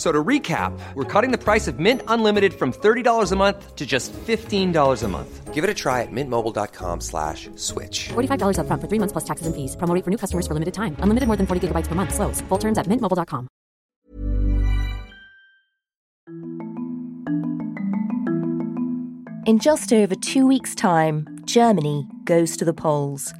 F- So to recap, we're cutting the price of Mint Unlimited from $30 a month to just $15 a month. Give it a try at mintmobile.com slash switch. $45 upfront for three months plus taxes and fees. Promo rate for new customers for limited time. Unlimited more than 40 gigabytes per month. Slows. Full terms at mintmobile.com. In just over two weeks' time, Germany goes to the polls.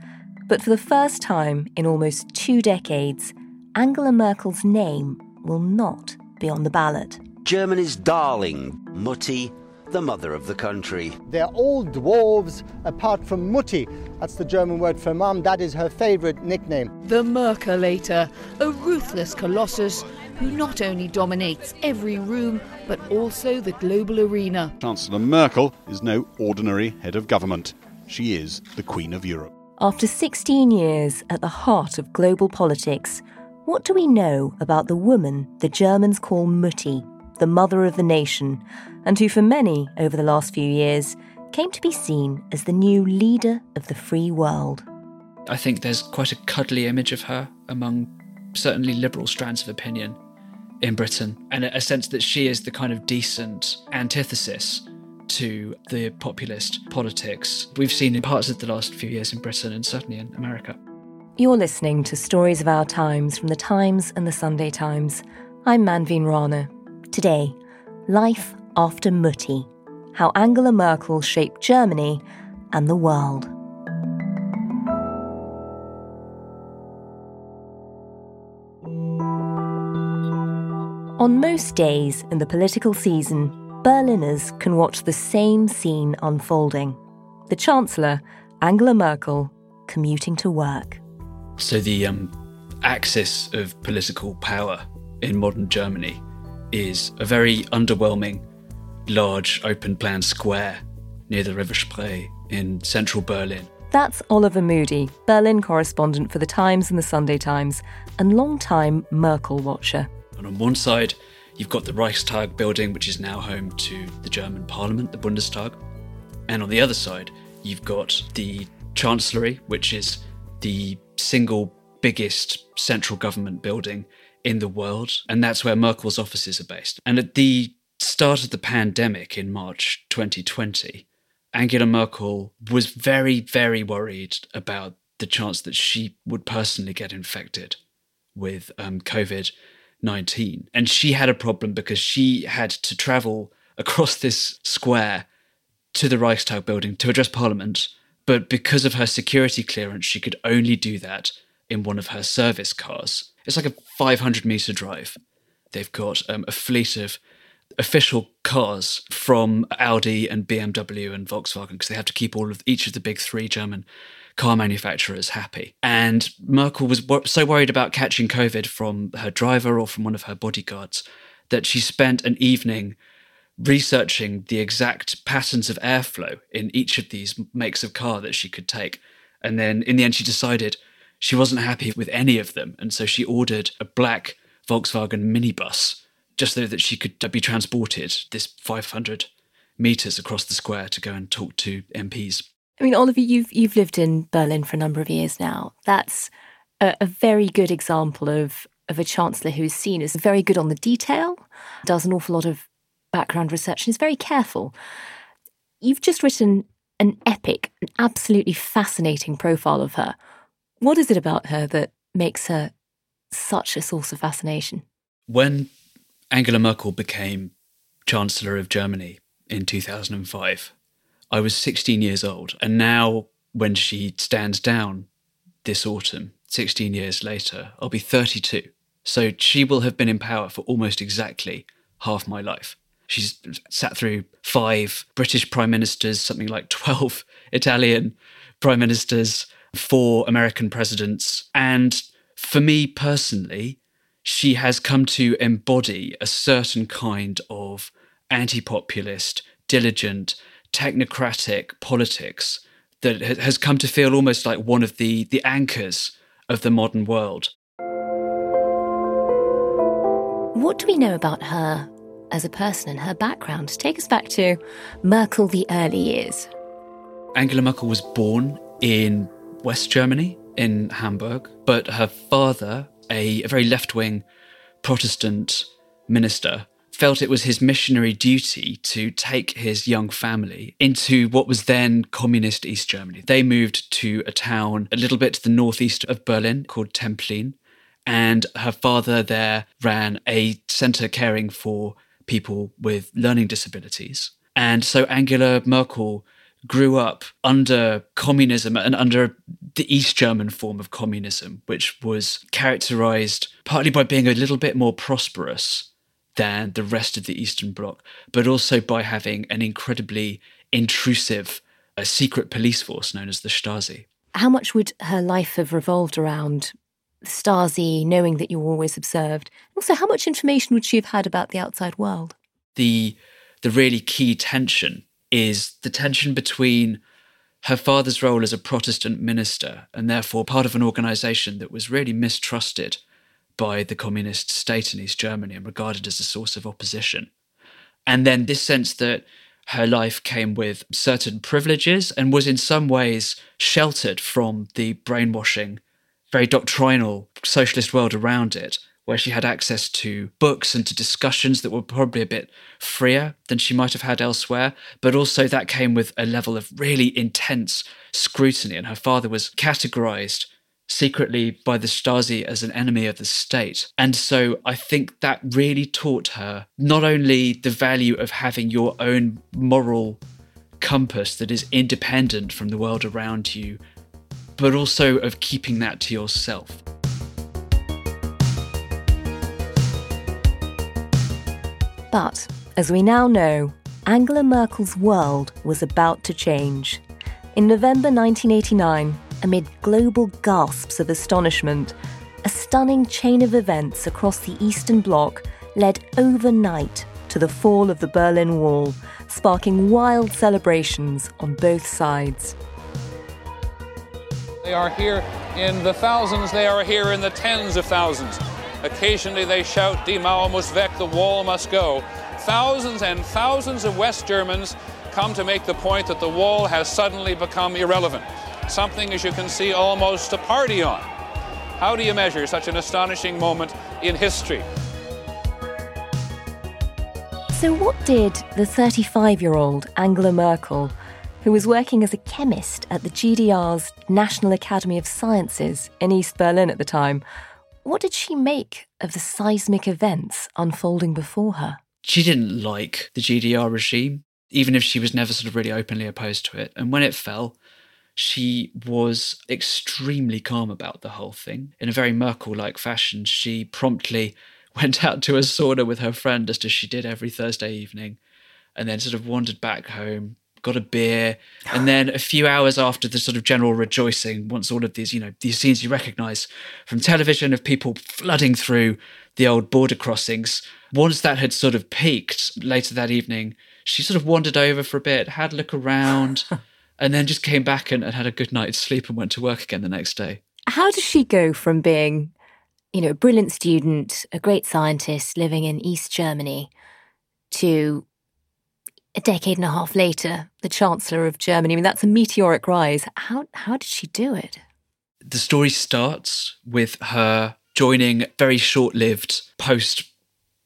But for the first time in almost two decades, Angela Merkel's name will not be on the ballot. Germany's darling, Mutti, the mother of the country. They're all dwarves apart from Mutti. That's the German word for mum. That is her favourite nickname. The Merkelator, a ruthless colossus who not only dominates every room but also the global arena. Chancellor Merkel is no ordinary head of government. She is the Queen of Europe. After 16 years at the heart of global politics, what do we know about the woman the Germans call Mutti, the mother of the nation, and who for many over the last few years came to be seen as the new leader of the free world? I think there's quite a cuddly image of her among certainly liberal strands of opinion in Britain, and a sense that she is the kind of decent antithesis to the populist politics we've seen in parts of the last few years in Britain and certainly in America. You're listening to Stories of Our Times from the Times and the Sunday Times. I'm Manveen Rana. Today, Life After Mutti How Angela Merkel Shaped Germany and the World. On most days in the political season, Berliners can watch the same scene unfolding. The Chancellor, Angela Merkel, commuting to work. So the um, axis of political power in modern Germany is a very underwhelming, large open plan square near the River Spree in central Berlin. That's Oliver Moody, Berlin correspondent for The Times and The Sunday Times, and long-time Merkel watcher. And on one side, you've got the Reichstag building, which is now home to the German parliament, the Bundestag. And on the other side, you've got the Chancellery, which is the single biggest central government building in the world. And that's where Merkel's offices are based. And at the start of the pandemic in March 2020, Angela Merkel was very, very worried about the chance that she would personally get infected with um, COVID 19. And she had a problem because she had to travel across this square to the Reichstag building to address Parliament. But because of her security clearance, she could only do that in one of her service cars. It's like a 500 meter drive. They've got um, a fleet of official cars from Audi and BMW and Volkswagen because they have to keep all of each of the big three German car manufacturers happy. And Merkel was wor- so worried about catching COVID from her driver or from one of her bodyguards that she spent an evening researching the exact patterns of airflow in each of these makes of car that she could take. And then in the end, she decided she wasn't happy with any of them. And so she ordered a black Volkswagen minibus just so that she could be transported this 500 meters across the square to go and talk to MPs. I mean, Oliver, you've you've lived in Berlin for a number of years now. That's a, a very good example of of a chancellor who is seen as very good on the detail, does an awful lot of background research, and is very careful. You've just written an epic, an absolutely fascinating profile of her. What is it about her that makes her such a source of fascination? When Angela Merkel became Chancellor of Germany in 2005, I was 16 years old. And now, when she stands down this autumn, 16 years later, I'll be 32. So she will have been in power for almost exactly half my life. She's sat through five British prime ministers, something like 12 Italian prime ministers, four American presidents. And for me personally, she has come to embody a certain kind of anti populist, diligent, technocratic politics that has come to feel almost like one of the, the anchors of the modern world. What do we know about her as a person and her background? Take us back to Merkel, the early years. Angela Merkel was born in West Germany, in Hamburg, but her father, a, a very left wing Protestant minister, felt it was his missionary duty to take his young family into what was then communist East Germany. They moved to a town a little bit to the northeast of Berlin called Templin, and her father there ran a centre caring for people with learning disabilities. And so Angela Merkel grew up under communism and under the East German form of communism, which was characterized partly by being a little bit more prosperous than the rest of the Eastern Bloc, but also by having an incredibly intrusive a secret police force known as the Stasi. How much would her life have revolved around Stasi, knowing that you were always observed? Also, how much information would she have had about the outside world? The the really key tension is the tension between her father's role as a Protestant minister and therefore part of an organization that was really mistrusted by the communist state in East Germany and regarded as a source of opposition. And then this sense that her life came with certain privileges and was in some ways sheltered from the brainwashing, very doctrinal socialist world around it, where she had access to books and to discussions that were probably a bit freer than she might have had elsewhere. But also, that came with a level of really intense scrutiny. And her father was categorized secretly by the Stasi as an enemy of the state. And so I think that really taught her not only the value of having your own moral compass that is independent from the world around you, but also of keeping that to yourself. But, as we now know, Angela Merkel's world was about to change. In November 1989, amid global gasps of astonishment, a stunning chain of events across the Eastern Bloc led overnight to the fall of the Berlin Wall, sparking wild celebrations on both sides. They are here in the thousands, they are here in the tens of thousands. Occasionally they shout, Die Mauer muss weg, the wall must go. Thousands and thousands of West Germans come to make the point that the wall has suddenly become irrelevant. Something, as you can see, almost a party on. How do you measure such an astonishing moment in history? So, what did the 35 year old Angela Merkel, who was working as a chemist at the GDR's National Academy of Sciences in East Berlin at the time, what did she make of the seismic events unfolding before her? She didn't like the GDR regime, even if she was never sort of really openly opposed to it. And when it fell, she was extremely calm about the whole thing. In a very Merkel like fashion, she promptly went out to a sauna with her friend, just as she did every Thursday evening, and then sort of wandered back home, got a beer, and then a few hours after the sort of general rejoicing, once all of these, you know, these scenes you recognize from television of people flooding through the old border crossings, once that had sort of peaked later that evening, she sort of wandered over for a bit, had a look around, and then just came back and, and had a good night's sleep and went to work again the next day. How does she go from being, you know, a brilliant student, a great scientist living in East Germany, to a decade and a half later, the Chancellor of Germany. I mean, that's a meteoric rise. How how did she do it? The story starts with her joining very short-lived post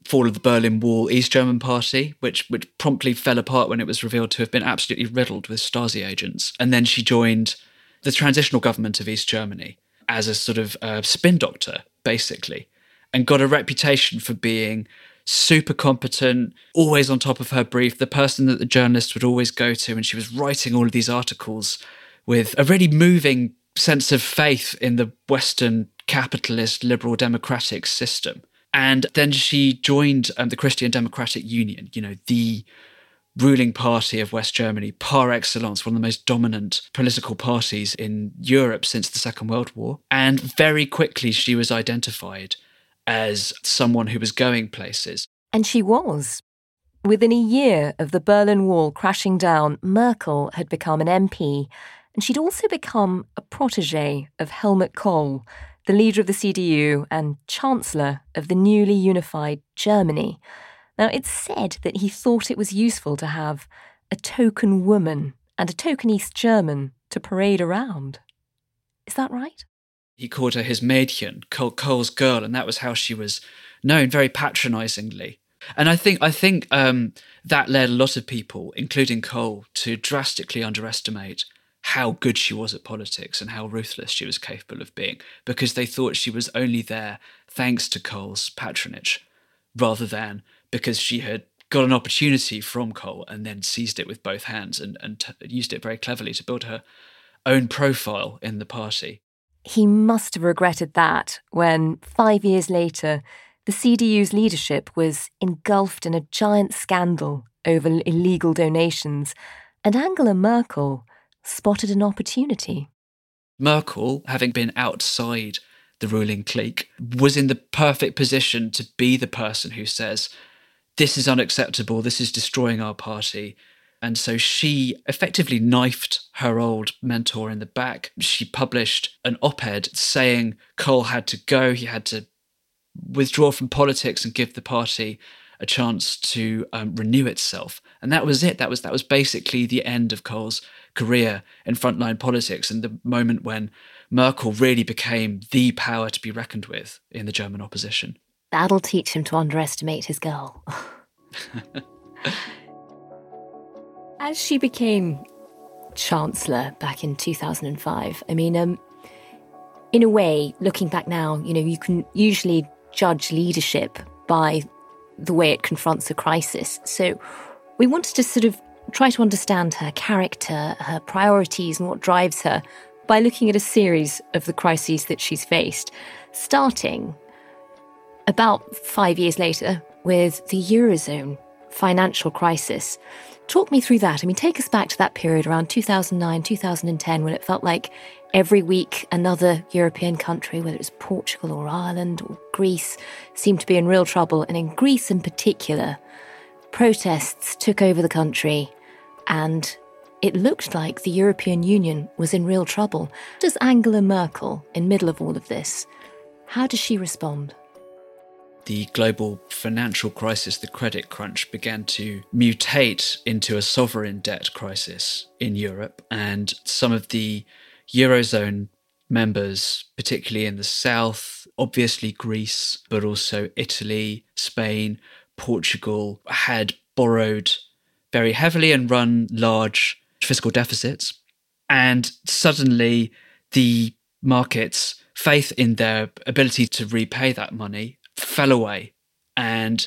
fall of the Berlin Wall East German party, which which promptly fell apart when it was revealed to have been absolutely riddled with Stasi agents. And then she joined the transitional government of East Germany as a sort of uh, spin doctor, basically, and got a reputation for being super competent, always on top of her brief, the person that the journalist would always go to. And she was writing all of these articles with a really moving sense of faith in the Western capitalist liberal democratic system. And then she joined um, the Christian Democratic Union, you know, the ruling party of West Germany, par excellence, one of the most dominant political parties in Europe since the Second World War. And very quickly, she was identified as someone who was going places. And she was. Within a year of the Berlin Wall crashing down, Merkel had become an MP, and she'd also become a protege of Helmut Kohl, the leader of the CDU and Chancellor of the newly unified Germany. Now, it's said that he thought it was useful to have a token woman and a token East German to parade around. Is that right? He called her his Mädchen, Kohl's girl, and that was how she was known very patronizingly. And I think I think um, that led a lot of people, including Kohl, to drastically underestimate how good she was at politics and how ruthless she was capable of being, because they thought she was only there thanks to Kohl's patronage, rather than because she had got an opportunity from Kohl and then seized it with both hands and, and t- used it very cleverly to build her own profile in the party. He must have regretted that when, five years later, the CDU's leadership was engulfed in a giant scandal over illegal donations, and Angela Merkel spotted an opportunity. Merkel, having been outside the ruling clique, was in the perfect position to be the person who says, this is unacceptable, this is destroying our party. And so she effectively knifed her old mentor in the back. She published an op ed saying Kohl had to go, he had to withdraw from politics and give the party a chance to um, renew itself. And that was it. That was that was basically the end of Kohl's career in frontline politics and the moment when Merkel really became the power to be reckoned with in the German opposition. That'll teach him to underestimate his girl. As she became chancellor back in 2005, I mean, um, in a way, looking back now, you know, you can usually judge leadership by the way it confronts a crisis. So we wanted to sort of try to understand her character, her priorities, and what drives her by looking at a series of the crises that she's faced, starting about five years later with the Eurozone financial crisis. Talk me through that. I mean, take us back to that period around 2009, 2010, when it felt like every week another European country, whether it's Portugal or Ireland or Greece, seemed to be in real trouble. And in Greece in particular, protests took over the country and it looked like the European Union was in real trouble. Does Angela Merkel, in middle of all of this, how does she respond? The global financial crisis, the credit crunch, began to mutate into a sovereign debt crisis in Europe. And some of the Eurozone members, particularly in the south, obviously Greece, but also Italy, Spain, Portugal, had borrowed very heavily and run large fiscal deficits. And suddenly the markets' faith in their ability to repay that money fell away. And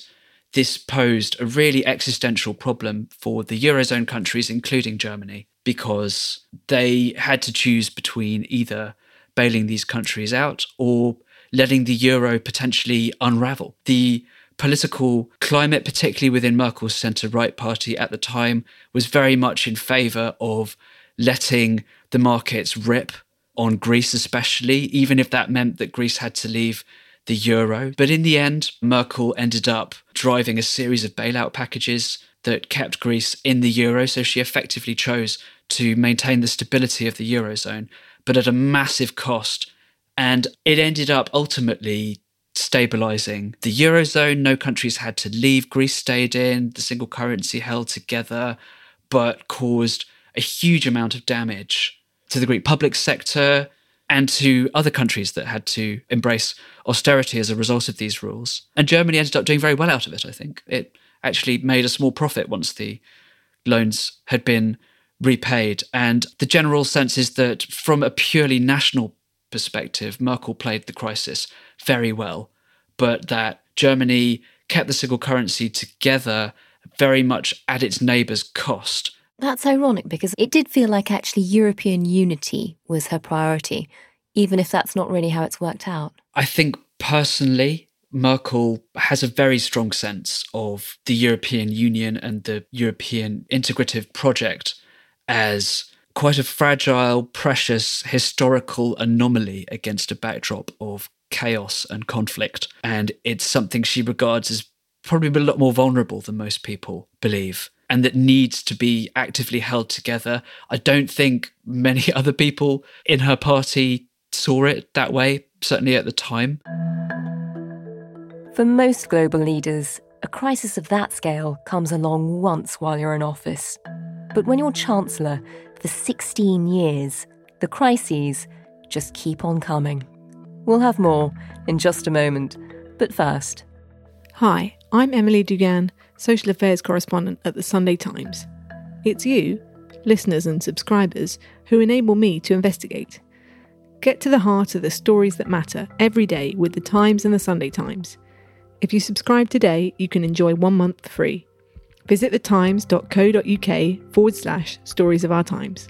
this posed a really existential problem for the Eurozone countries, including Germany, because they had to choose between either bailing these countries out or letting the euro potentially unravel. The political climate, particularly within Merkel's centre right party at the time, was very much in favour of letting the markets rip on Greece, especially, even if that meant that Greece had to leave the euro. But in the end, Merkel ended up driving a series of bailout packages that kept Greece in the euro. So she effectively chose to maintain the stability of the eurozone, but at a massive cost. And it ended up ultimately stabilizing the eurozone. No countries had to leave. Greece stayed in. The single currency held together, but caused a huge amount of damage to the Greek public sector, and to other countries that had to embrace austerity as a result of these rules. And Germany ended up doing very well out of it, I think. It actually made a small profit once the loans had been repaid. And the general sense is that from a purely national perspective, Merkel played the crisis very well, but that Germany kept the single currency together very much at its neighbour's cost. That's ironic because it did feel like actually European unity was her priority, even if that's not really how it's worked out. I think personally, Merkel has a very strong sense of the European Union and the European integrative project as quite a fragile, precious, historical anomaly against a backdrop of chaos and conflict. And it's something she regards as probably a lot more vulnerable than most people believe and that needs to be actively held together. I don't think many other people in her party saw it that way, certainly at the time. For most global leaders, a crisis of that scale comes along once while you're in office. But when you're Chancellor for 16 years, the crises just keep on coming. We'll have more in just a moment, but first. Hi, I'm Emily Dugan, Social Affairs Correspondent at the Sunday Times. It's you, listeners and subscribers, who enable me to investigate. Get to the heart of the stories that matter every day with the Times and the Sunday Times. If you subscribe today, you can enjoy one month free. Visit thetimes.co.uk forward slash stories of our times.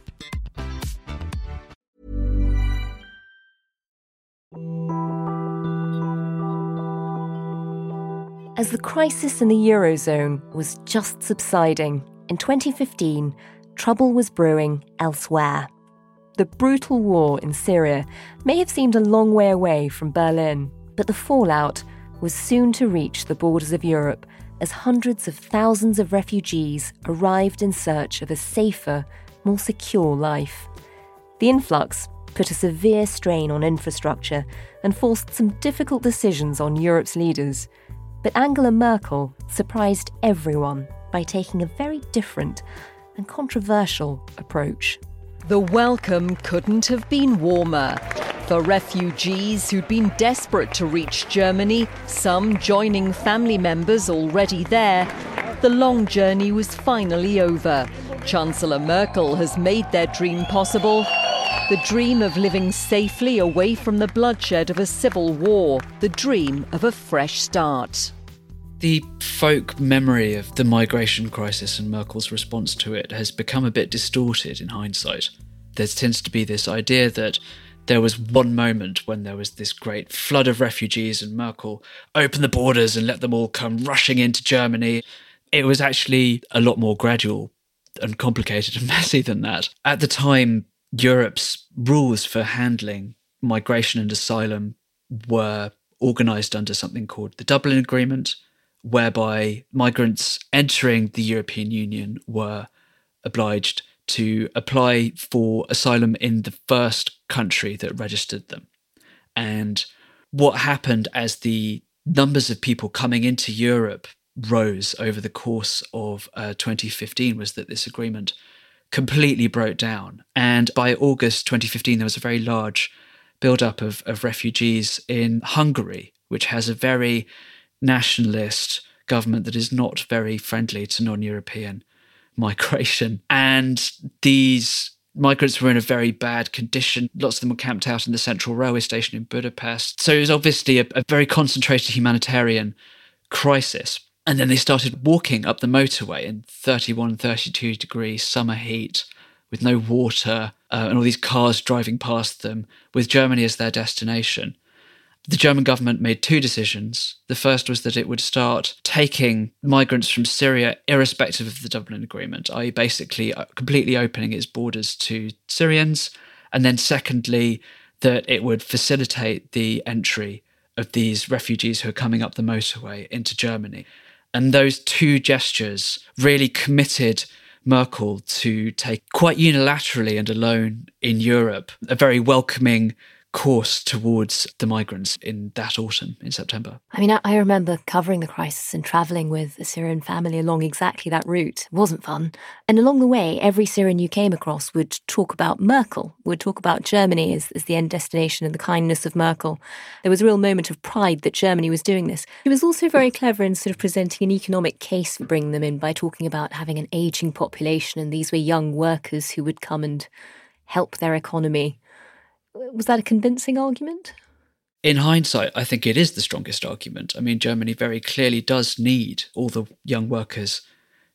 As the crisis in the Eurozone was just subsiding, in 2015, trouble was brewing elsewhere. The brutal war in Syria may have seemed a long way away from Berlin, but the fallout was soon to reach the borders of Europe as hundreds of thousands of refugees arrived in search of a safer, more secure life. The influx put a severe strain on infrastructure and forced some difficult decisions on Europe's leaders. But Angela Merkel surprised everyone by taking a very different and controversial approach. The welcome couldn't have been warmer. For refugees who'd been desperate to reach Germany, some joining family members already there, the long journey was finally over. Chancellor Merkel has made their dream possible. The dream of living safely away from the bloodshed of a civil war, the dream of a fresh start. The folk memory of the migration crisis and Merkel's response to it has become a bit distorted in hindsight. There tends to be this idea that there was one moment when there was this great flood of refugees and Merkel opened the borders and let them all come rushing into Germany. It was actually a lot more gradual and complicated and messy than that. At the time, Europe's rules for handling migration and asylum were organized under something called the Dublin Agreement, whereby migrants entering the European Union were obliged to apply for asylum in the first country that registered them. And what happened as the numbers of people coming into Europe rose over the course of uh, 2015 was that this agreement completely broke down. And by August 2015, there was a very large buildup of, of refugees in Hungary, which has a very nationalist government that is not very friendly to non European migration. And these migrants were in a very bad condition. Lots of them were camped out in the central railway station in Budapest. So it was obviously a, a very concentrated humanitarian crisis. And then they started walking up the motorway in 31, 32 degrees summer heat with no water uh, and all these cars driving past them with Germany as their destination. the German government made two decisions. The first was that it would start taking migrants from Syria irrespective of the Dublin Agreement, i.e., basically uh, completely opening its borders to Syrians. And then, secondly, that it would facilitate the entry of these refugees who are coming up the motorway into Germany. And those two gestures really committed Merkel to take quite unilaterally and alone in Europe a very welcoming course towards the migrants in that autumn in September. I mean, I remember covering the crisis and travelling with a Syrian family along exactly that route. It wasn't fun. And along the way, every Syrian you came across would talk about Merkel, would talk about Germany as, as the end destination and the kindness of Merkel. There was a real moment of pride that Germany was doing this. He was also very clever in sort of presenting an economic case for bringing them in by talking about having an ageing population and these were young workers who would come and help their economy was that a convincing argument? In hindsight, I think it is the strongest argument. I mean, Germany very clearly does need all the young workers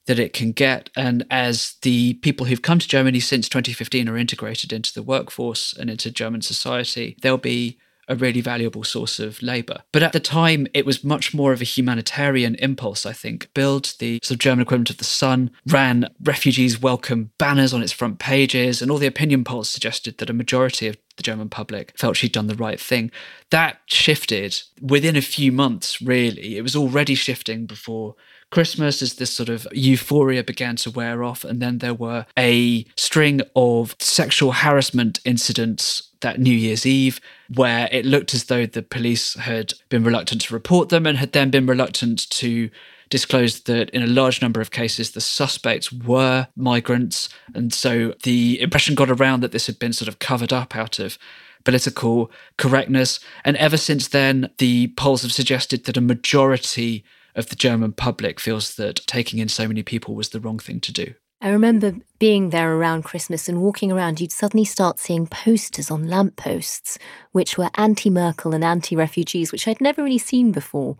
that it can get. And as the people who've come to Germany since 2015 are integrated into the workforce and into German society, they'll be a really valuable source of labour. But at the time, it was much more of a humanitarian impulse, I think. Bild, the sort of German equivalent of The Sun, ran refugees welcome banners on its front pages, and all the opinion polls suggested that a majority of the German public felt she'd done the right thing. That shifted within a few months, really. It was already shifting before Christmas as this sort of euphoria began to wear off. And then there were a string of sexual harassment incidents that New Year's Eve, where it looked as though the police had been reluctant to report them and had then been reluctant to disclose that in a large number of cases the suspects were migrants. And so the impression got around that this had been sort of covered up out of political correctness. And ever since then, the polls have suggested that a majority of the German public feels that taking in so many people was the wrong thing to do. I remember being there around Christmas and walking around, you'd suddenly start seeing posters on lampposts which were anti Merkel and anti refugees, which I'd never really seen before.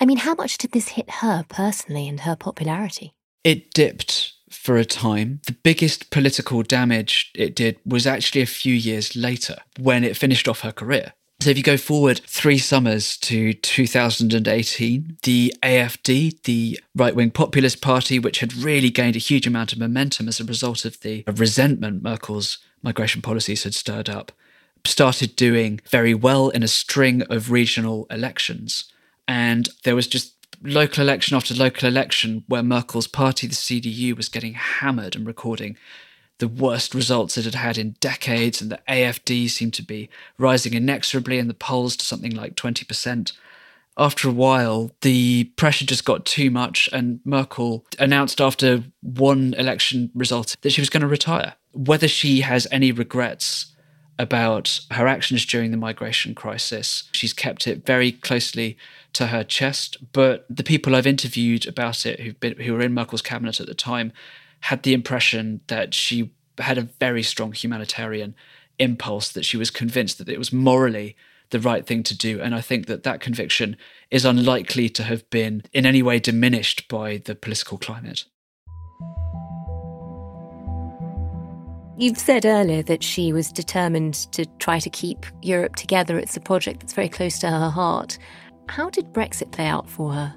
I mean, how much did this hit her personally and her popularity? It dipped for a time. The biggest political damage it did was actually a few years later when it finished off her career. So if you go forward three summers to 2018, the AFD, the right wing populist party, which had really gained a huge amount of momentum as a result of the resentment Merkel's migration policies had stirred up, started doing very well in a string of regional elections. And there was just local election after local election where Merkel's party, the CDU, was getting hammered and recording the worst results it had had in decades, and the AFD seemed to be rising inexorably in the polls to something like 20%. After a while, the pressure just got too much, and Merkel announced after one election result that she was going to retire. Whether she has any regrets about her actions during the migration crisis, she's kept it very closely to her chest. But the people I've interviewed about it, who've been, who were in Merkel's cabinet at the time, had the impression that she had a very strong humanitarian impulse, that she was convinced that it was morally the right thing to do. And I think that that conviction is unlikely to have been in any way diminished by the political climate. You've said earlier that she was determined to try to keep Europe together. It's a project that's very close to her heart. How did Brexit play out for her?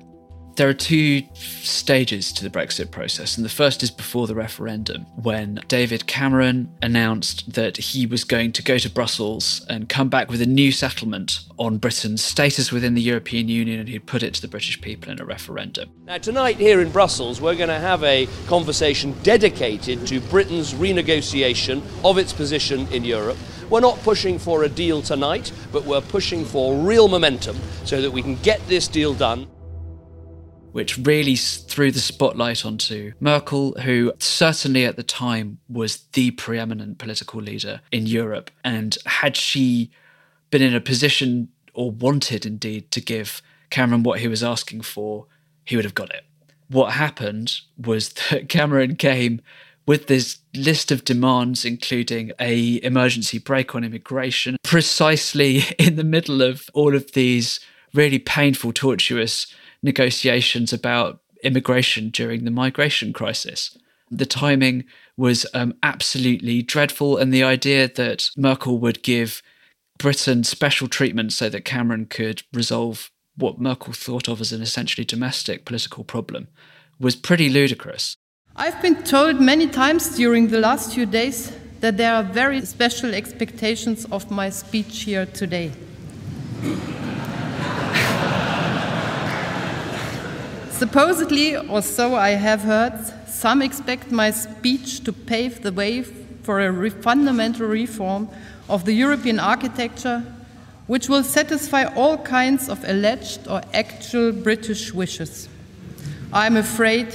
There are two stages to the Brexit process, and the first is before the referendum, when David Cameron announced that he was going to go to Brussels and come back with a new settlement on Britain's status within the European Union, and he'd put it to the British people in a referendum. Now, tonight here in Brussels, we're going to have a conversation dedicated to Britain's renegotiation of its position in Europe. We're not pushing for a deal tonight, but we're pushing for real momentum so that we can get this deal done which really threw the spotlight onto Merkel, who certainly at the time was the preeminent political leader in Europe. And had she been in a position or wanted indeed to give Cameron what he was asking for, he would have got it. What happened was that Cameron came with this list of demands including a emergency brake on immigration precisely in the middle of all of these really painful tortuous negotiations about immigration during the migration crisis. The timing was um, absolutely dreadful, and the idea that Merkel would give Britain special treatment so that Cameron could resolve what Merkel thought of as an essentially domestic political problem was pretty ludicrous. I've been told many times during the last few days that there are very special expectations of my speech here today. Supposedly, or so I have heard, some expect my speech to pave the way for a re- fundamental reform of the European architecture, which will satisfy all kinds of alleged or actual British wishes. I'm afraid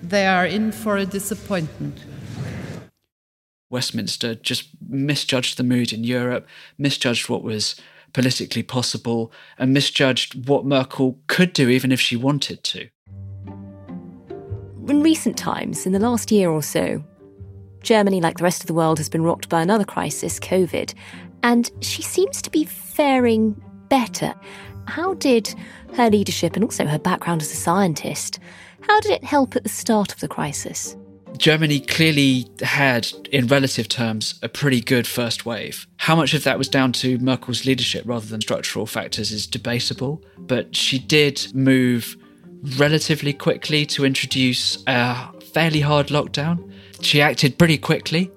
they are in for a disappointment. Westminster just misjudged the mood in Europe, misjudged what was politically possible, and misjudged what Merkel could do even if she wanted to. In recent times, in the last year or so, Germany, like the rest of the world, has been rocked by another crisis, COVID, and she seems to be faring better. How did her leadership and also her background as a scientist, how did it help at the start of the crisis? Germany clearly had, in relative terms, a pretty good first wave. How much of that was down to Merkel's leadership rather than structural factors is debatable, but she did move relatively quickly to introduce a fairly hard lockdown. She acted pretty quickly,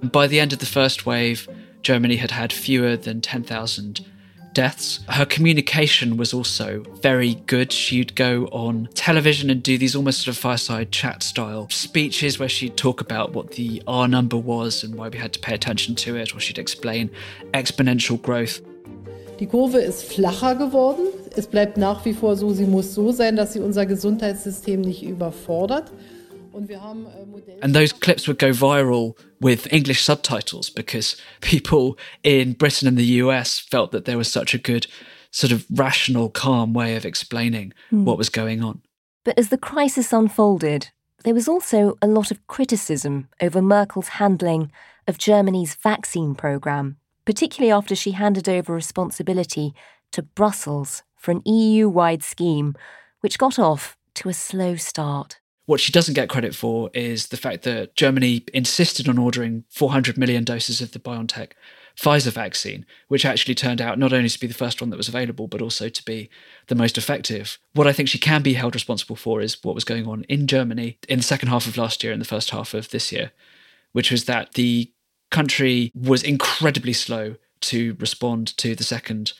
and by the end of the first wave, Germany had had fewer than 10,000 deaths. Her communication was also very good. She'd go on television and do these almost sort of fireside chat style speeches where she'd talk about what the R number was and why we had to pay attention to it, or she'd explain exponential growth. Die Kurve ist flacher geworden. Es bleibt nach wie vor so, sie muss so sein, dass sie unser Gesundheitssystem nicht überfordert. And those clips would go viral with English subtitles because people in Britain and the US felt that there was such a good, sort of rational, calm way of explaining Mm. what was going on. But as the crisis unfolded, there was also a lot of criticism over Merkel's handling of Germany's vaccine programme, particularly after she handed over responsibility to Brussels for an EU wide scheme, which got off to a slow start. What she doesn't get credit for is the fact that Germany insisted on ordering 400 million doses of the BioNTech Pfizer vaccine, which actually turned out not only to be the first one that was available, but also to be the most effective. What I think she can be held responsible for is what was going on in Germany in the second half of last year and the first half of this year, which was that the country was incredibly slow to respond to the second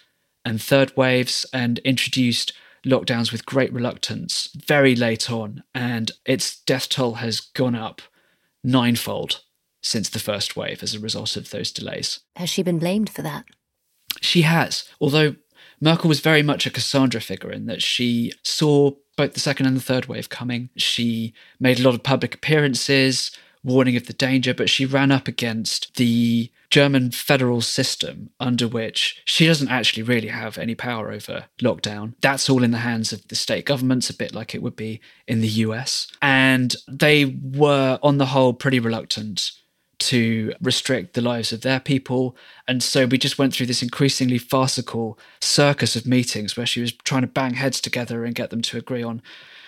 and third waves and introduced lockdowns with great reluctance very late on, and its death toll has gone up ninefold since the first wave as a result of those delays. Has she been blamed for that? She has, although Merkel was very much a Cassandra figure in that she saw both the second and the third wave coming. She made a lot of public appearances, warning of the danger, but she ran up against the German federal system under which she doesn't actually really have any power over lockdown. That's all in the hands of the state governments, a bit like it would be in the US. And they were, on the whole, pretty reluctant to restrict the lives of their people. And so we just went through this increasingly farcical circus of meetings where she was trying to bang heads together and get them to agree on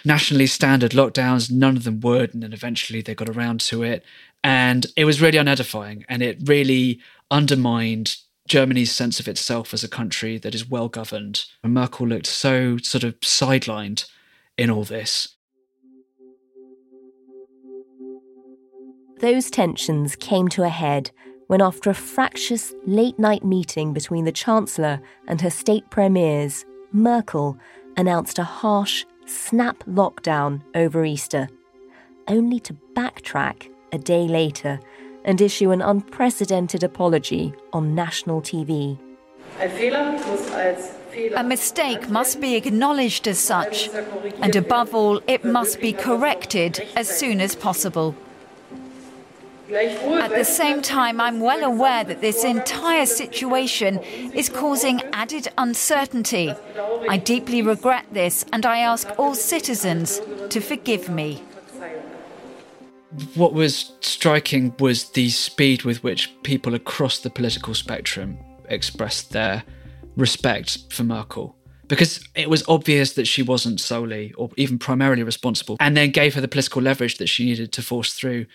nationally standard lockdowns. None of them would. And then eventually they got around to it. And it was really unedifying and it really undermined Germany's sense of itself as a country that is well governed. And Merkel looked so sort of sidelined in all this. Those tensions came to a head when, after a fractious late night meeting between the Chancellor and her state premiers, Merkel announced a harsh, snap lockdown over Easter, only to backtrack a day later and issue an unprecedented apology on national TV. A mistake must be acknowledged as such, and above all, it must be corrected as soon as possible. At the same time, I'm well aware that this entire situation is causing added uncertainty. I deeply regret this, and I ask all citizens to forgive me. What was striking was the speed with which people across the political spectrum expressed their respect for Merkel. Because it was obvious that she wasn't solely or even primarily responsible, and then gave her the political leverage that she needed to force through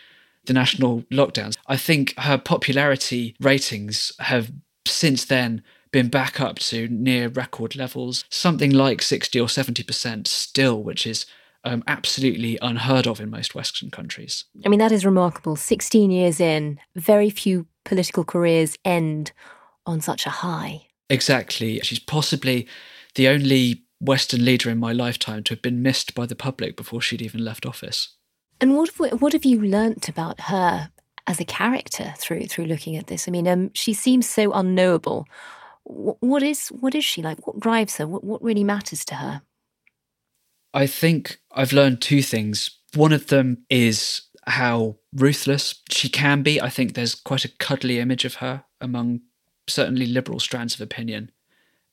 the national lockdowns. I think her popularity ratings have since then been back up to near record levels, something like 60 or 70% still, which is um, absolutely unheard of in most Western countries. I mean, that is remarkable. 16 years in, very few political careers end on such a high. Exactly. She's possibly the only Western leader in my lifetime to have been missed by the public before she'd even left office. And what what have you learnt about her as a character through through looking at this? I mean, um, she seems so unknowable. what is what is she like? What drives her? What what really matters to her? I think I've learned two things. One of them is how ruthless she can be. I think there's quite a cuddly image of her among certainly liberal strands of opinion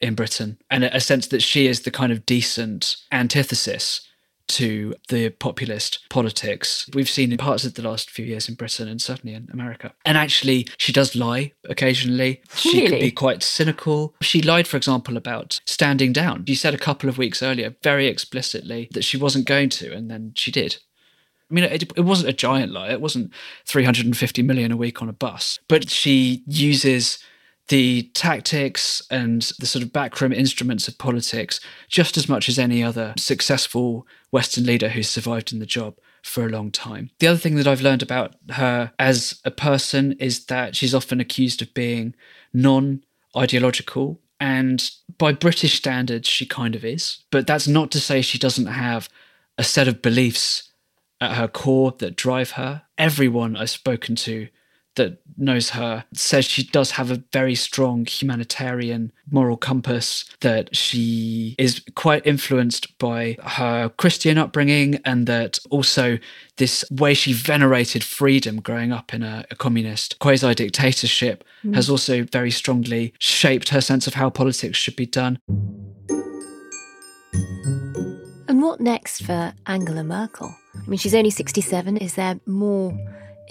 in Britain, and a sense that she is the kind of decent antithesis to the populist politics we've seen in parts of the last few years in Britain and certainly in America. And actually, she does lie occasionally. She really? can be quite cynical. She lied, for example, about standing down. She said a couple of weeks earlier, very explicitly, that she wasn't going to, and then she did. I mean, it, it wasn't a giant lie. It wasn't 350 million a week on a bus, but she uses the tactics and the sort of backroom instruments of politics just as much as any other successful Western leader who's survived in the job for a long time. The other thing that I've learned about her as a person is that she's often accused of being non ideological. And by British standards, she kind of is. But that's not to say she doesn't have a set of beliefs at her core that drive her. Everyone I've spoken to that knows her says she does have a very strong humanitarian moral compass, that she is quite influenced by her Christian upbringing, and that also this way she venerated freedom growing up in a, a communist quasi dictatorship mm. has also very strongly shaped her sense of how politics should be done. And what next for Angela Merkel? I mean, she's only 67. Is there more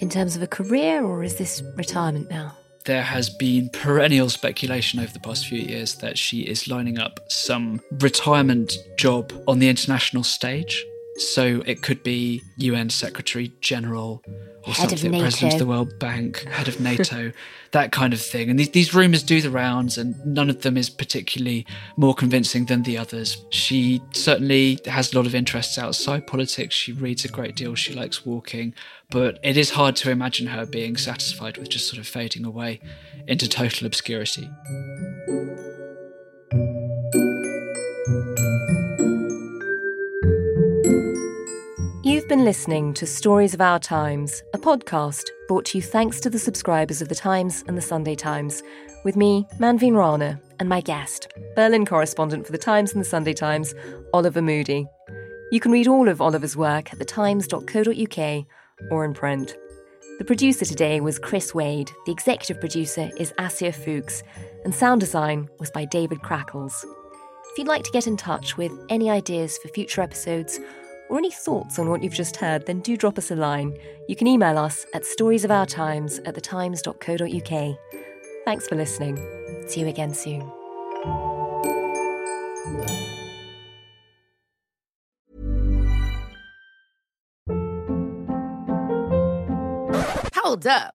in terms of a career, or is this retirement now? There has been perennial speculation over the past few years that she is lining up some retirement job on the international stage. So it could be UN Secretary General or head something, President of the World Bank, head of NATO, that kind of thing. And these, these rumours do the rounds, and none of them is particularly more convincing than the others. She certainly has a lot of interests outside politics. She reads a great deal, she likes walking, but it is hard to imagine her being satisfied with just sort of fading away into total obscurity. Been listening to Stories of Our Times, a podcast brought to you thanks to the subscribers of The Times and The Sunday Times, with me, Manveen Rana, and my guest, Berlin correspondent for The Times and The Sunday Times, Oliver Moody. You can read all of Oliver's work at thetimes.co.uk or in print. The producer today was Chris Wade, the executive producer is Asia Fuchs, and sound design was by David Crackles. If you'd like to get in touch with any ideas for future episodes, or any thoughts on what you've just heard, then do drop us a line. You can email us at storiesofourtimes at thetimes.co.uk. Thanks for listening. See you again soon. Hold up.